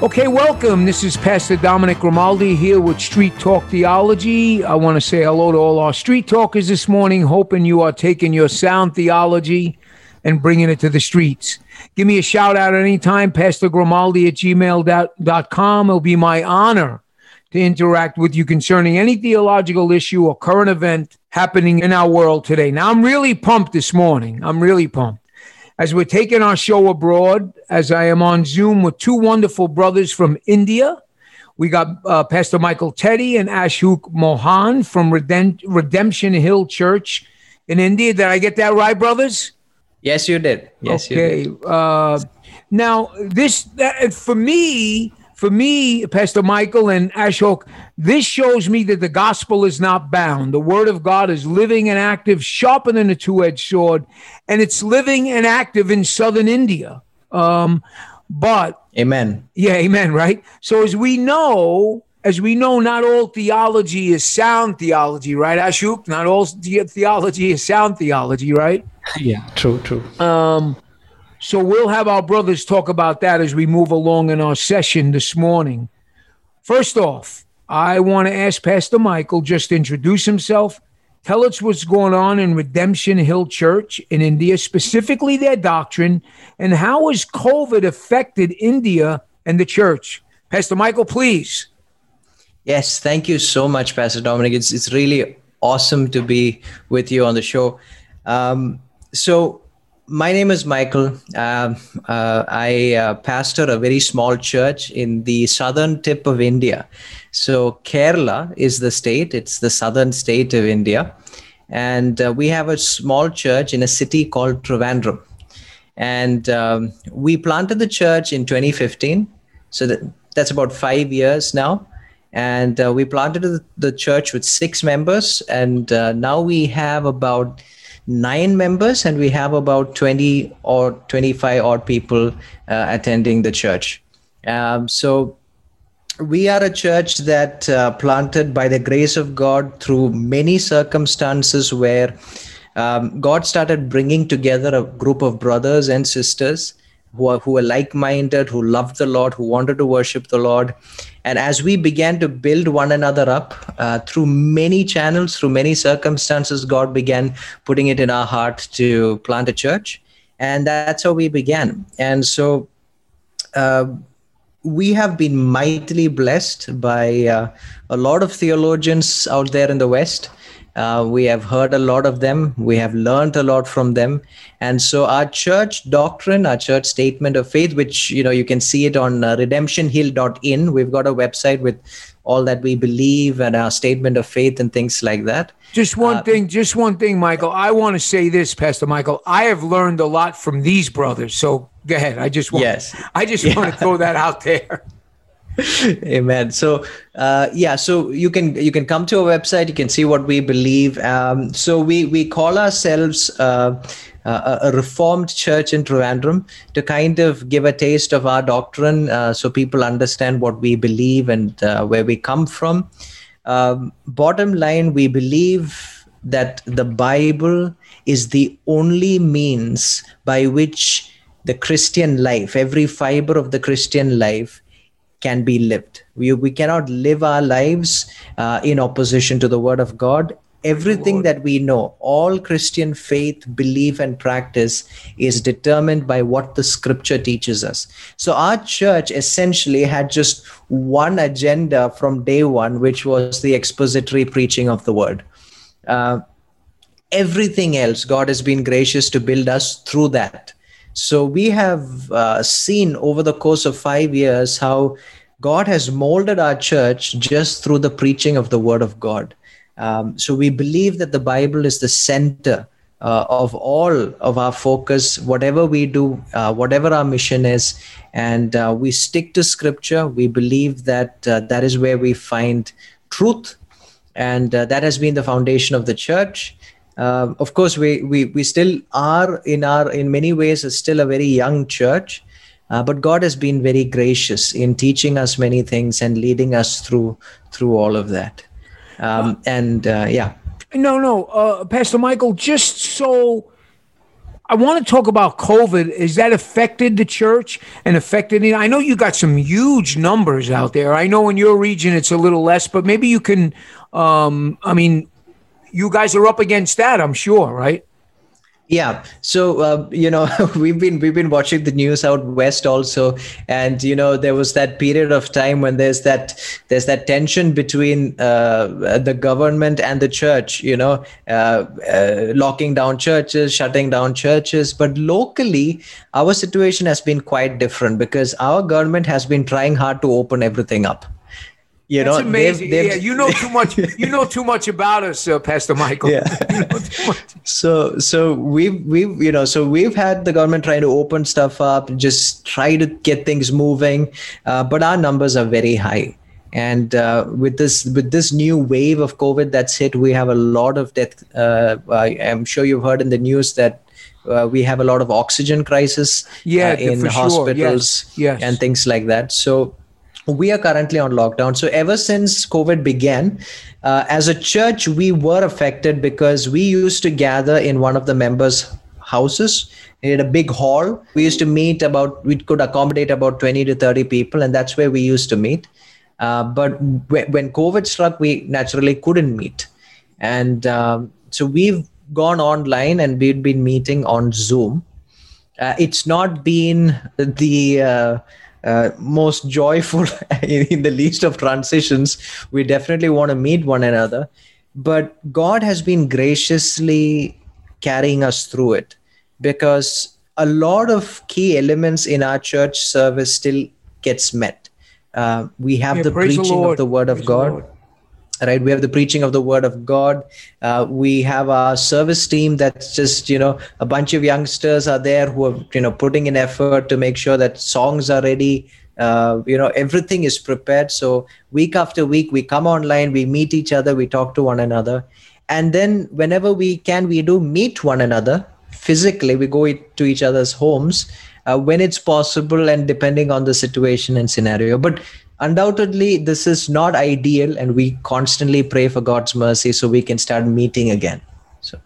Okay, welcome. This is Pastor Dominic Grimaldi here with Street Talk Theology. I want to say hello to all our street talkers this morning, hoping you are taking your sound theology and bringing it to the streets. Give me a shout out anytime, Pastor Grimaldi at gmail.com. It'll be my honor to interact with you concerning any theological issue or current event happening in our world today. Now, I'm really pumped this morning. I'm really pumped as we're taking our show abroad, as I am on Zoom with two wonderful brothers from India. We got uh, Pastor Michael Teddy and Ashok Mohan from Redem- Redemption Hill Church in India. Did I get that right, brothers? Yes, you did. Yes, okay. you did. Uh, now, this that, for me, for me, Pastor Michael and Ashok, this shows me that the gospel is not bound. The word of God is living and active, sharper than a two edged sword, and it's living and active in southern India. Um, but, amen. Yeah, amen, right? So, as we know, as we know, not all theology is sound theology, right, Ashok? Not all theology is sound theology, right? Yeah, true, true. Um, so we'll have our brothers talk about that as we move along in our session this morning. First off, I want to ask Pastor Michael just introduce himself. Tell us what's going on in Redemption Hill Church in India, specifically their doctrine, and how has COVID affected India and the church? Pastor Michael, please. Yes, thank you so much, Pastor Dominic. It's it's really awesome to be with you on the show. Um, so my name is Michael. Uh, uh, I uh, pastor a very small church in the southern tip of India. So, Kerala is the state, it's the southern state of India. And uh, we have a small church in a city called Trivandrum. And um, we planted the church in 2015. So, that, that's about five years now. And uh, we planted the, church with six members. And uh, now we have about nine members and we have about 20 or 25 odd people uh, attending the church. Um, so we are a church that uh, planted by the grace of god through many circumstances where um, god started bringing together a group of brothers and sisters who are, who are like-minded who loved the lord who wanted to worship the lord and as we began to build one another up uh, through many channels, through many circumstances, God began putting it in our heart to plant a church. And that's how we began. And so uh, we have been mightily blessed by uh, a lot of theologians out there in the West uh, we have heard a lot of them. We have learned a lot from them. And so our church doctrine, our church statement of faith, which you know you can see it on uh, redemptionhill.in. We've got a website with all that we believe and our statement of faith and things like that. Just one uh, thing, just one thing, Michael. I want to say this, Pastor Michael. I have learned a lot from these brothers. So go ahead. I just want, yes. I just yeah. want to throw that out there. amen. So uh, yeah so you can you can come to our website. You can see what we believe. Um, so we we call ourselves uh, uh, a reformed church in Trivandrum to kind of give a taste of our doctrine uh, so people understand what we believe and uh, where we come from. Um, bottom line we believe that the bible is the only means by which the christian life every fiber of the christian life can be lived. We, we cannot live our lives uh, in opposition to the word of God. Everything that we know, all Christian faith, belief, and practice is determined by what the scripture teaches us. So, our church essentially had just one agenda from day one, which was the expository preaching of the word. Uh, everything else, God has been gracious to build us through that. So we have uh, seen over the course of five years how God has molded our church just through the preaching of the Word of God. Um, so we believe that the Bible is the center uh, of all of our focus, whatever we do, uh, whatever our mission is, and uh, we stick to scripture. We believe that uh, that is where we find truth, and uh, that has been the foundation of the church. Uh, of course, we, we we still are in our in many ways still a very young church, but God has been very gracious in teaching us many things and leading us through through all of that. Um, and yeah. No, no, uh, Pastor Michael. Just so I want to talk about COVID. Is that affected the church and affected it? I know you got some huge numbers out there. I know in your region it's a little less, but maybe you can. Um, I mean, you guys are up against that. I'm sure, right? yeah so uh, you know we've been we've been watching the news out west also and you know there was that period of time when there's that there's that tension between uh, the government and the church you know uh, uh locking down churches shutting down churches but locally our situation has been quite different because our government has been trying hard to open everything up you That's know, amazing. They've, they've, yeah, you know too much. You know too much about us, uh, Pastor Michael. Yeah. you know so, so we've we've you know, so we've had the government trying to open stuff up, just try to get things moving, uh, but our numbers are very high. And uh, with this with this new wave of COVID that's hit, we have a lot of death. Uh, I'm sure you've heard in the news that uh, we have a lot of oxygen crisis yeah, uh, in hospitals sure. yes. Yes. and things like that. So we are currently on lockdown. So ever since COVID began, uh, as a church, we were affected because we used to gather in one of the members' houses in a big hall. We used to meet about, we could accommodate about 20 to 30 people, and that's where we used to meet. Uh, but when COVID struck, we naturally couldn't meet. And um, so we've gone online and we've been meeting on Zoom. Uh, it's not been the uh, most joyful in the least of transitions. We definitely want to meet one another, but God has been graciously carrying us through it because a lot of key elements in our church service still gets met. Uh, we have yeah, the preaching the of the word of God right? We have the preaching of the word of god. Uh, we have our service team that's just you know a bunch of youngsters are there who are you know putting in effort to make sure that songs are ready. Uh, you know everything is prepared. So week after week we come online we meet each other we talk to one another. And then whenever we can we do meet one another physically. We go to each other's homes uh, when it's possible and depending on the situation and scenario. But undoubtedly this is not ideal and we constantly pray for god's mercy so we can start meeting again. So.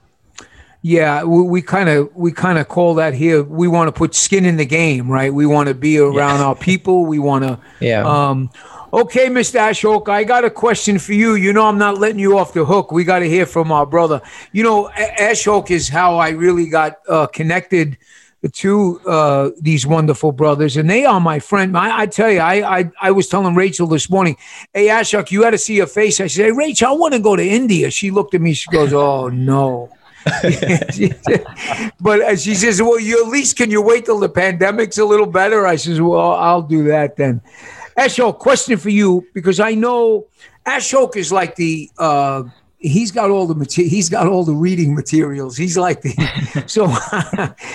Yeah we kind of we kind of call that here we want to put skin in the game right? We want to be around yeah. our people we want to yeah. um okay mr ashok i got a question for you. You know i'm not letting you off the hook. We got to hear from our brother. You know ashok is how i really got uh, connected to uh, these wonderful brothers, and they are my friend. I, I tell you, I, I, I was telling Rachel this morning, "Hey Ashok, you got to see your face." I said, "Hey Rachel, I want to go to India." She looked at me. She goes, "Oh no." but she says, "Well, you at least can you wait till the pandemic's a little better?" I says, "Well, I'll do that then." Ashok, question for you because I know Ashok is like the uh, he's got all the material he's got all the reading materials. He's like the so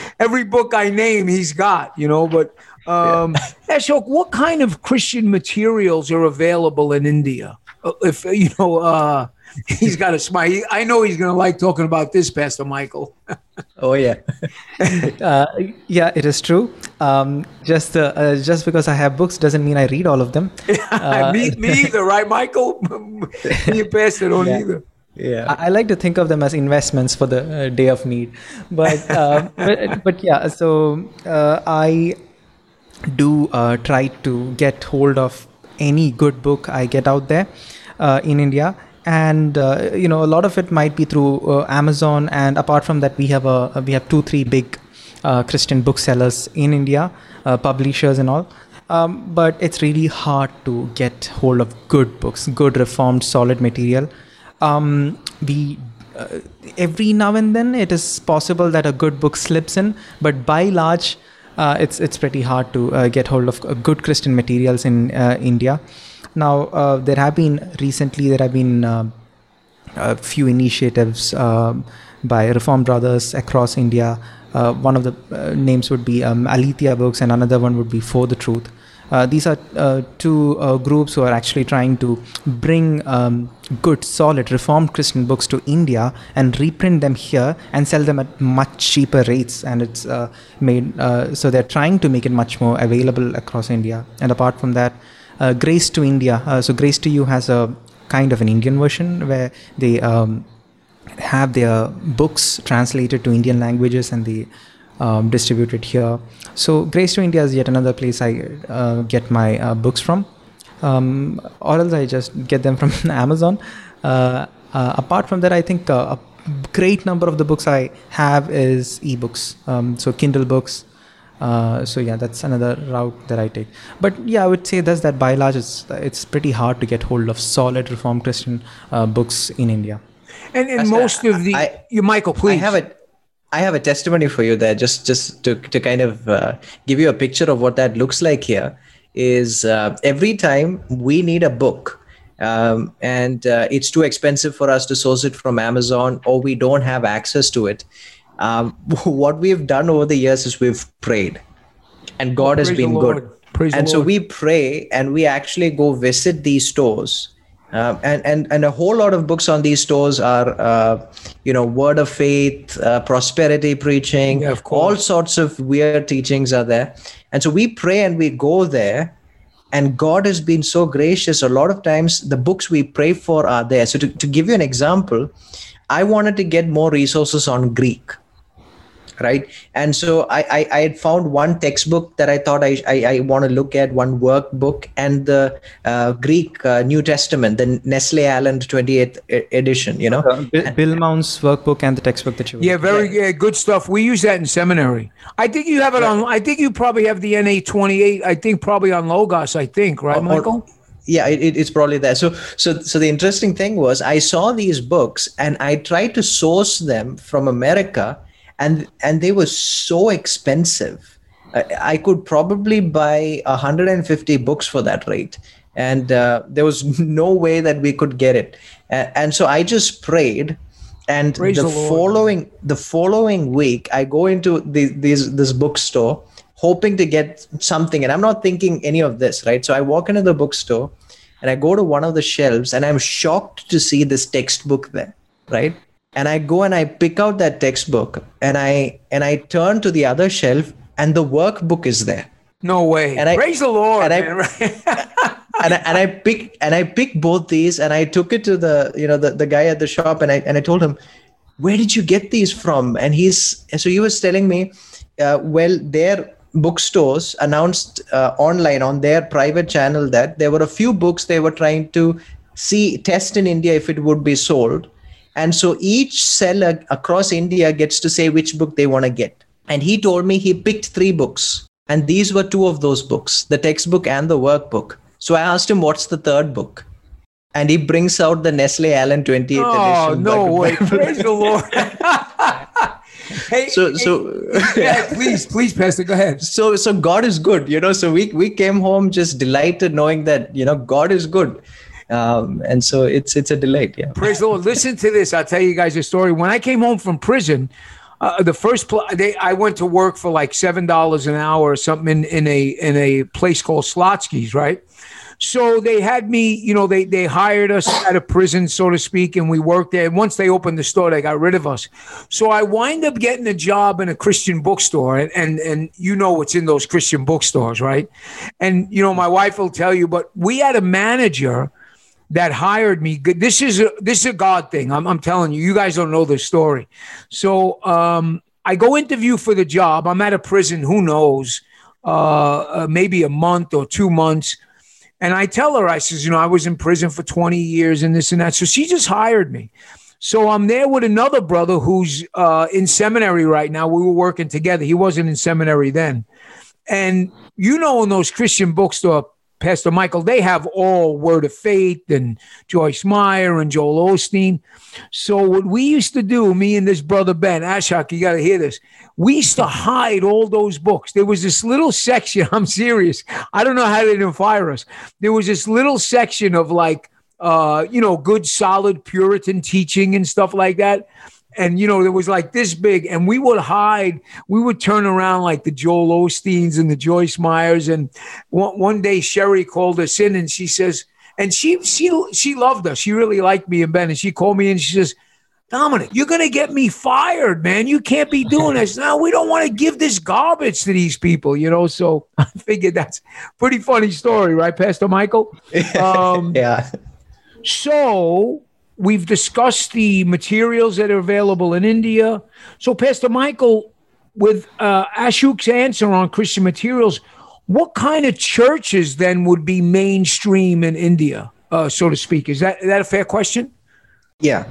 every book i name he's got you know but um yeah. Ashok, what kind of christian materials are available in india? Uh, if you know uh he's got a smile. I know he's gonna like talking about this pastor michael. Oh yeah. Uh, yeah it is true. Um, just uh, uh, just because i have books doesn't mean i read all of them. Uh, me, me either right michael? You passed it on yeah. either yeah. I, I, like to think of them as investments for the uh, day of need. But, uh, but, but yeah so uh, i do uh, try to get hold of any good book i get out there uh, in india. And uh, you know a lot of it might be through amazon. And apart from that we have a we have two three big christian booksellers in india publishers and all. Um, but it's really hard to get hold of good books good reformed solid material um, we uh, every now and then it is possible that a good book slips in, but by large, uh, it's it's pretty hard to uh, get hold of uh, good Christian materials in uh, India. Now there have been recently there have been a few initiatives by Reform Brothers across India. Uh, one of the uh, names would be um, Aletheia Books, and another one would be For the Truth. Uh, these are uh, two uh, groups who are actually trying to bring um, good, solid, reformed Christian books to India and reprint them here and sell them at much cheaper rates. And it's uh, made uh, so they're trying to make it much more available across India. And apart from that, uh, Grace to India. so Grace to You has a kind of an Indian version where they um, have their books translated to Indian languages and they um, distributed here. So Grace to India is yet another place I uh, get my uh, books from, um, or else I just get them from Amazon. Uh, uh, apart from that, I think uh, a great number of the books I have is ebooks, um, so Kindle books. Uh, so yeah, that's another route that I take. But yeah, I would say that's that by large, it's it's pretty hard to get hold of solid Reformed Christian books in India. And, and most of the I, you, Michael, please. I have it. I have a testimony for you there, just just to to kind of uh, give you a picture of what that looks like. Here is uh, every time we need a book, um, and uh, it's too expensive for us to source it from Amazon, or we don't have access to it. Um, what we've done over the years is we've prayed, and God has been good. Praise and so we pray, and we actually go visit these stores uh, and, and and a whole lot of books on these stores are uh, you know word of faith uh, prosperity preaching yeah, all sorts of weird teachings are there. And so we pray and we go there and god has been so gracious. A lot of times the books we pray for are there. So to, to give you an example i wanted to get more resources on greek right? And so I, I, I had found one textbook that i thought i i, I want to look at one workbook and the uh, greek uh, new testament the nestle aland 28th edition you know? Uh, bill, bill Mounce's workbook and the textbook that you yeah very yeah. good stuff. We use that in seminary. I think you have it on i think you probably have the na 28 i think probably on logos i think right or, michael? or, yeah it, it's probably there. So so so the interesting thing was i saw these books and i tried to source them from america and and they were so expensive. I, I could probably buy 150 books for that rate, and uh, there was no way that we could get it. And, and so I just prayed, and Praise the, the following the following week, I go into the, these this bookstore hoping to get something, and I'm not thinking any of this, right? So I walk into the bookstore and I go to one of the shelves, and I'm shocked to see this textbook there, right? And I go and I pick out that textbook and I and I turn to the other shelf and the workbook is there. No way. And I, Praise the Lord. And I, and I, and I pick and I pick both these and I took it to the you know the, the guy at the shop and I and I told him, where did you get these from? And he's so he was telling me, uh, well, their bookstores announced uh, online on their private channel that there were a few books they were trying to see test in India if it would be sold and so each seller across India gets to say which book they want to get. And he told me he picked three books. And these were two of those books the textbook and the workbook. So I asked him, What's the third book? And he brings out the Nestle Aland 28th oh, edition. Oh, no way. Praise the Lord. hey, so, so yeah, please, please, Pastor, go ahead. So, so God is good, you know. So we we came home just delighted knowing that you know God is good um, and so it's it's a delight. Yeah. Praise the Lord. Listen to this. I'll tell you guys a story. When I came home from prison, uh, the first pl- they I went to work for like seven dollars an hour or something in, in a in a place called Slotsky's, right? So they had me, you know, they they hired us out of prison, so to speak, and we worked there. And once they opened the store, they got rid of us. So I wind up getting a job in a Christian bookstore, and and and you know what's in those Christian bookstores, right? And you know, my wife will tell you, but we had a manager that hired me. This is a, this is a God thing. I'm, I'm telling you. You guys don't know this story. So um, I go interview for the job. I'm at a prison. Who knows? Uh, uh, maybe a month or two months. And I tell her, I says, you know, I was in prison for 20 years and this and that. So she just hired me. So I'm there with another brother who's uh, in seminary right now. We were working together. He wasn't in seminary then. And you know, in those Christian bookstore Pastor Michael, they have all Word of Faith and Joyce Meyer and Joel Osteen. So what we used to do, me and this brother Ben Ashok, you got to hear this. We used to hide all those books. There was this little section. I'm serious. I don't know how they didn't fire us. There was this little section of like, uh, you know, good, solid Puritan teaching and stuff like that and you know it was like this big, and we would hide. We would turn around like the Joel Osteens and the Joyce Meyers And one, one day Sherry called us in, and she says, and she she she loved us. She really liked me and Ben, and she called me and she says. Dominic, you're going to get me fired, man. You can't be doing this. Now, we don't want to give this garbage to these people, you know? So I figured that's pretty funny story, right, Pastor Michael? Um, yeah. So we've discussed the materials that are available in India. So, Pastor Michael, with uh, Ashok's answer on Christian materials, what kind of churches then would be mainstream in India, uh, so to speak? Is that is that a fair question? Yeah.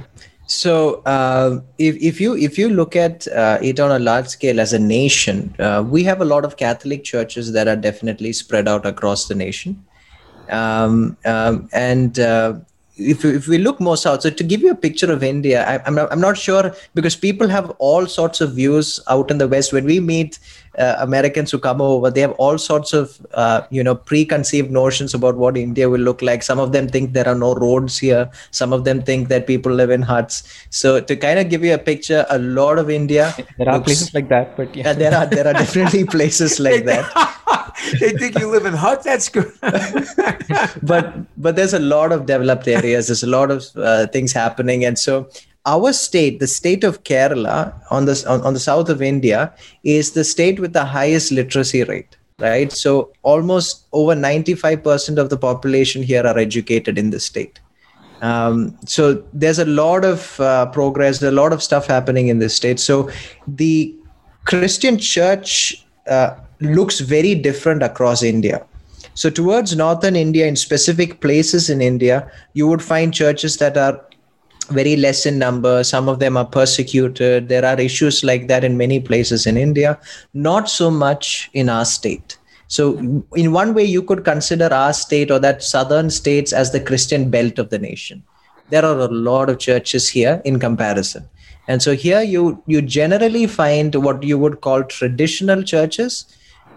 So uh, if, if you if you look at uh, it on a large scale as a nation, uh, we have a lot of Catholic churches that are definitely spread out across the nation, um, um, and uh, if, if we look more south, so to give you a picture of India, I, am not, I'm not sure because people have all sorts of views out in the West. When we meet uh, Americans who come over, they have all sorts of uh, you know preconceived notions about what India will look like. Some of them think there are no roads here. Some of them think that people live in huts. So to kind of give you a picture, a lot of India. There are looks, places like that, but yeah. yeah, there are there are definitely places like that. they think you live in huts. That's good. but but there's a lot of developed areas. There's a lot of uh, things happening, and so our state, the state of Kerala on the on, on the south of India, is the state with the highest literacy rate. Right, so almost over 95% of the population here are educated in the state. Um, so there's a lot of uh, progress, a lot of stuff happening in this state. So the Christian church uh, looks very different across India. So, towards northern India, in specific places in India, you would find churches that are very less in number. Some of them are persecuted. There are issues like that in many places in India, not so much in our state. So, in one way, you could consider our state or that southern states as the Christian belt of the nation. There are a lot of churches here in comparison. And so here you you generally find what you would call traditional churches,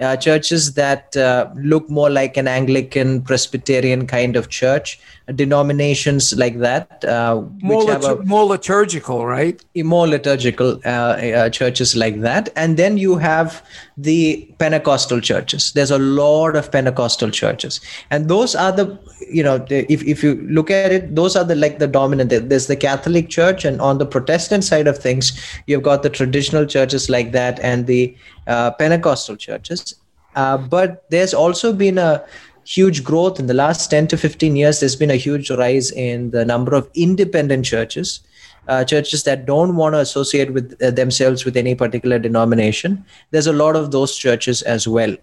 uh, churches that uh, look more like an Anglican Presbyterian kind of church, denominations like that. Uh, more, litur- a, more liturgical, right? More liturgical uh, uh, churches like that. And then you have the Pentecostal churches. There's a lot of Pentecostal churches. And those are the, you know, if, if you look at it, those are the like the dominant. There's the Catholic Church, and on the Protestant side of things, you've got the traditional churches like that and the uh, Pentecostal churches. Uh, but there's also been a huge growth in the last 10 to 15 years. There's been a huge rise in the number of independent churches uh, churches that don't want to associate with uh, themselves with any particular denomination. There's a lot of those churches as well.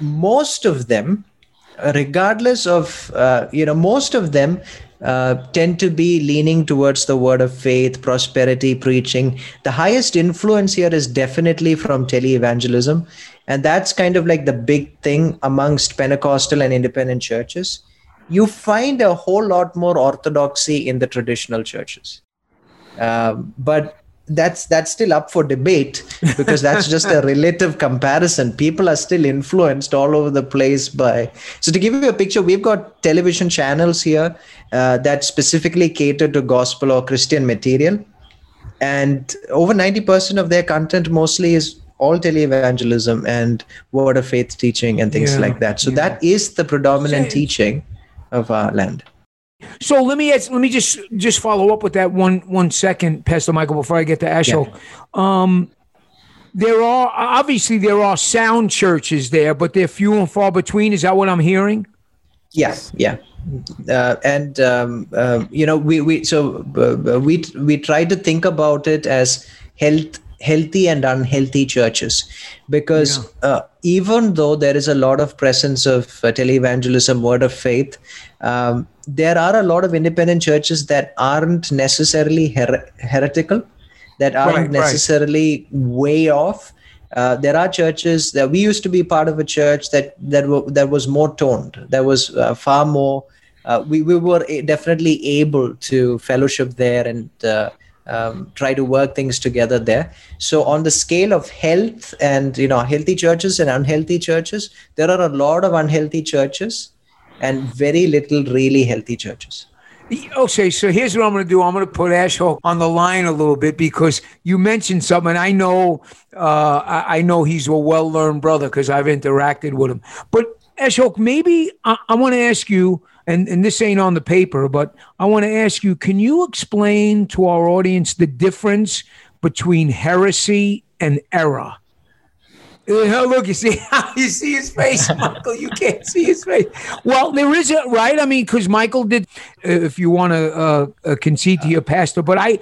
Most of them regardless of uh, you know most of them uh, tend to be leaning towards the word of faith, prosperity, preaching. The highest influence here is definitely from tele-evangelism. And that's kind of like the big thing amongst Pentecostal and independent churches. You find a whole lot more orthodoxy in the traditional churches. Um, but that's that's still up for debate because that's just a relative comparison. People are still influenced all over the place by so to give you a picture we've got television channels here uh, that specifically cater to gospel or christian material. And over 90% of their content mostly is all televangelism and word of faith teaching and things yeah, like that. So yeah. that is the predominant teaching of our land so let me ask, let me just just follow up with that one one second, Pastor Michael, before I get to Ashok. Yeah. Um, there are obviously there are sound churches there, but they're few and far between. Is that what I'm hearing? Yes. Yeah. Uh, and um, uh, you know we we so uh, we we try to think about it as health healthy and unhealthy churches because yeah. uh, even though there is a lot of presence of uh, televangelism word of faith um, there are a lot of independent churches that aren't necessarily her- heretical that aren't right, necessarily right. way off uh, there are churches that we used to be part of a church that that, that was more toned that was uh, far more uh, we, we were definitely able to fellowship there and uh, um, try to work things together there so on the scale of health and you know healthy churches and unhealthy churches there are a lot of unhealthy churches and very little really healthy churches Okay, so here's what I'm going to do. I'm going to put Ashok on the line a little bit because you mentioned something. I know, uh, I, know he's a well-learned brother because I've interacted with him. But Ashok, maybe I, I want to ask you, and, and this ain't on the paper, but I want to ask you: Can you explain to our audience the difference between heresy and error? Oh, look, you see, you see his face, Michael. You can't see his face. Well, there is a right. I mean, because Michael did. Uh, if you want to uh, uh, concede to your pastor, but I,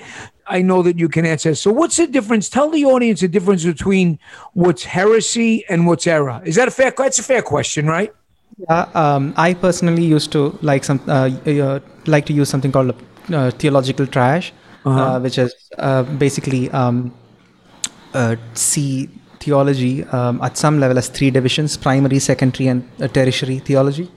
I know that you can answer. So, what's the difference? Tell the audience the difference between what's heresy and what's error. Is that a fair? That's a fair question, right? Yeah, um, I personally used to like some uh, uh, like to use something called uh, theological triage, uh-huh. which is basically um, see theology um, at some level as three divisions primary, secondary, and uh, tertiary theology.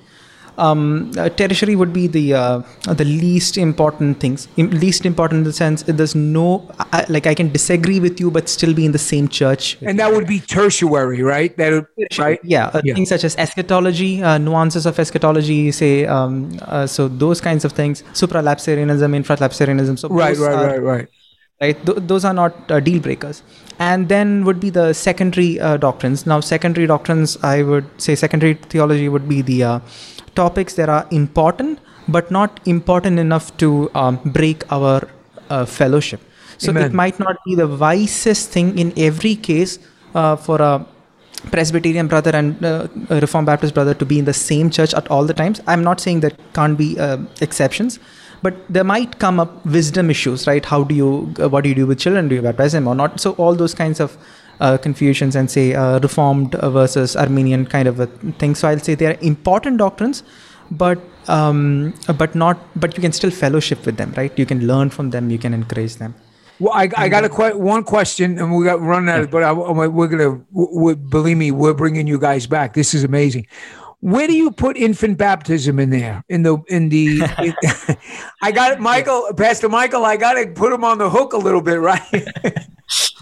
Um, uh, tertiary would be the uh, the least important things. least important in the sense there's no I, like I can disagree with you but still be in the same church. And that would be tertiary, right? That would, right? Yeah, uh, yeah, things such as eschatology, uh, nuances of eschatology, say um, uh, so those kinds of things. Supralapsarianism, infralapsarianism. So right, right, right, right right Th- those are not uh, deal breakers and then would be the secondary uh, doctrines now secondary doctrines i would say secondary theology would be the uh, topics that are important but not important enough to um, break our uh, fellowship so Amen. it might not be the wisest thing in every case uh, for a Presbyterian brother and uh, a Reformed Baptist brother to be in the same church at all the times. I'm not saying that can't be exceptions, but there might come up wisdom issues right how do you uh, what do you do with children do you baptize them or not so all those kinds of uh, confusions and say uh, reformed versus Arminian kind of a thing so i'll say they are important doctrines but um, but not but you can still fellowship with them right you can learn from them you can encourage them well, I, I got a que- one question, and we got running out. Of, but I, we're gonna, we, believe me, we're bringing you guys back. This is amazing. Where do you put infant baptism in there? In the in the in, I got it, Michael, Pastor Michael. I got to put him on the hook a little bit, right?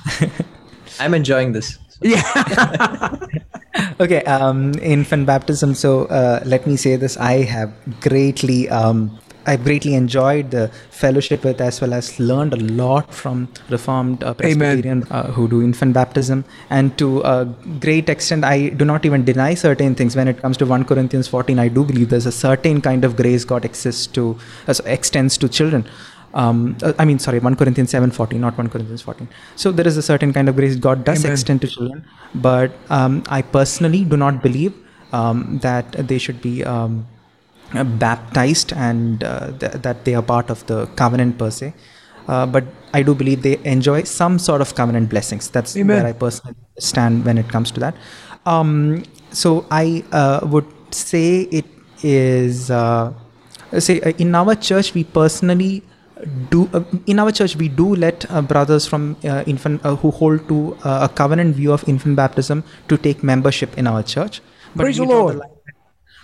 I'm enjoying this. Yeah. okay. Um, infant baptism. So uh, let me say this: I have greatly um, I've greatly enjoyed the fellowship with as well as learned a lot from Reformed uh, Presbyterian uh, who do infant baptism. And to a great extent, I do not even deny certain things. When it comes to 1 Corinthians 14, I do believe there's a certain kind of grace God exists to, uh, extends to children. Um, uh, I mean, sorry, 1 Corinthians 7:14, not 1 Corinthians 14. So there is a certain kind of grace God does Amen. extend to children, but um, I personally do not believe um, that they should be um, baptized and uh, th- that they are part of the covenant per se. Uh, but I do believe they enjoy some sort of covenant blessings. That's Amen. where I personally stand when it comes to that. Um, so I uh, would say it is uh, say in our church we personally do in our church we do let brothers from infant who hold to a covenant view of infant baptism to take membership in our church. But Praise the Lord. The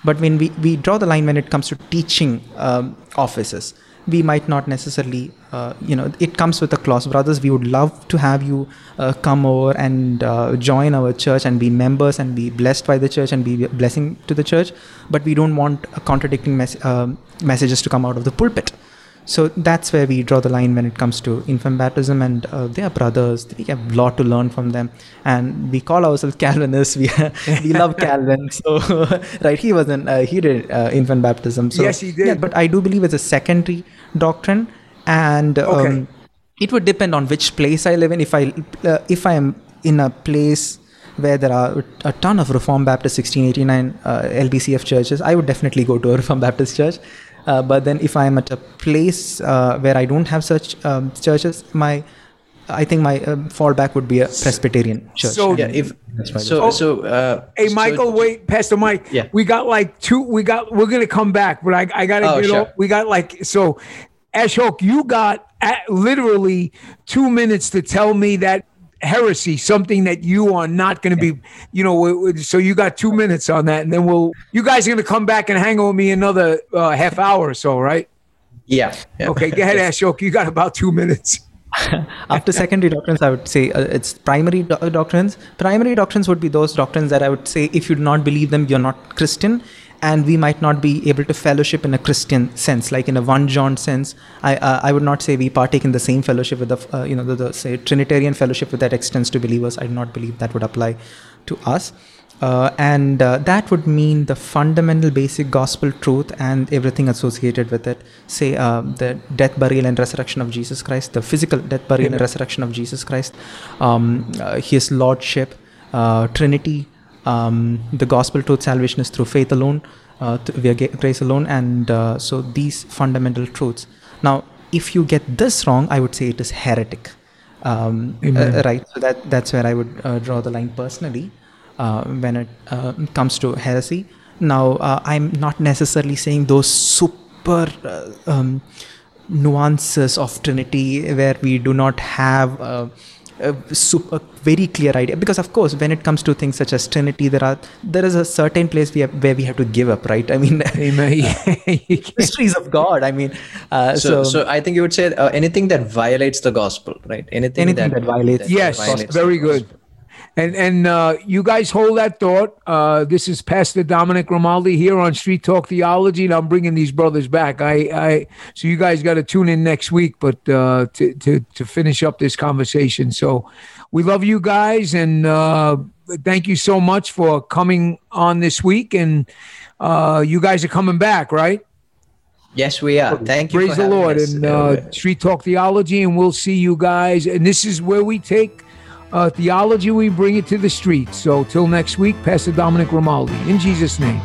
but when we, we draw the line when it comes to teaching um, offices, we might not necessarily, uh, you know, it comes with a clause. Brothers, we would love to have you uh, come over and uh, join our church and be members and be blessed by the church and be blessing to the church. But we don't want contradicting mes- um, messages to come out of the pulpit. So that's where we draw the line when it comes to infant baptism, and uh, they are brothers. We have a lot to learn from them, and we call ourselves Calvinists. We we love Calvin, so right. He wasn't. Uh, he did uh, infant baptism. So, yes, he did. Yeah, but I do believe it's a secondary doctrine, and um, okay. it would depend on which place I live in. If I uh, if I am in a place where there are a ton of Reformed Baptist 1689 uh, LBCF churches, I would definitely go to a Reformed Baptist church. Uh, but then if I'm at a place uh, where I don't have such um, churches, my I think my uh, fallback would be a Presbyterian church. So yeah, if so, oh, so uh, hey, Michael, so, wait, Pastor Mike. Yeah, we got like two. We got. We're gonna come back, but I, I gotta oh, get sure. We got like so. Ashok, you got literally two minutes to tell me that heresy, something that you are not going to be, you know, so you got two minutes on that. And then we'll, you guys are going to come back and hang on me another uh, half hour or so, right? Yeah. yeah. Okay. Go ahead, Ashok. You got about two minutes. after secondary doctrines, I would say uh, it's primary do- doctrines. Primary doctrines would be those doctrines that I would say if you do not believe them, you're not Christian, and we might not be able to fellowship in a Christian sense, like in a one John sense. I uh, I would not say we partake in the same fellowship with the uh, you know the, the say Trinitarian fellowship with that extends to believers. I do not believe that would apply to us. Uh, and uh, that would mean the fundamental basic gospel truth and everything associated with it say uh, the death burial and resurrection of jesus christ the physical death burial Amen. and resurrection of jesus christ um, uh, his lordship uh, trinity um, the gospel truth salvation is through faith alone uh, via grace alone and uh, so these fundamental truths. Now if you get this wrong i would say it is heretic. Um, right so that that's where i would draw the line personally uh, when it uh, comes to heresy. Now, uh, I'm not necessarily saying those super um, nuances of Trinity where we do not have a, super, very clear idea. Because of course when it comes to things such as trinity there are there is a certain place we have, where we have to give up right? I mean mysteries of god i mean uh, so, so, so i think you would say uh, anything that violates the gospel right? Anything, anything that, that violates that yes violates very good and and uh, you guys hold that thought. Uh, this is Pastor Dominic Grimaldi here on Street Talk Theology, and I'm bringing these brothers back. I, I so you guys got to tune in next week, but uh, to to to finish up this conversation. So we love you guys, and uh, thank you so much for coming on this week. And uh, you guys are coming back, right? Yes, we are. Thank you. Praise the Lord us. and uh, Street Talk Theology, and we'll see you guys. And this is where we take uh, theology, we bring it to the streets. So till next week, Pastor Dominic Grimaldi, in Jesus' name.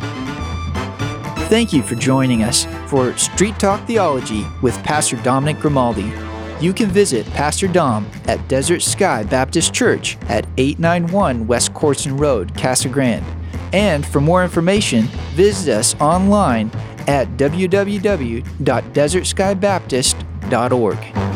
Thank you for joining us for Street Talk Theology with Pastor Dominic Grimaldi. You can visit Pastor Dom at Desert Sky Baptist Church at 891 West Corson Road, Casa Grande. And for more information, visit us online at www.desertskybaptist.org.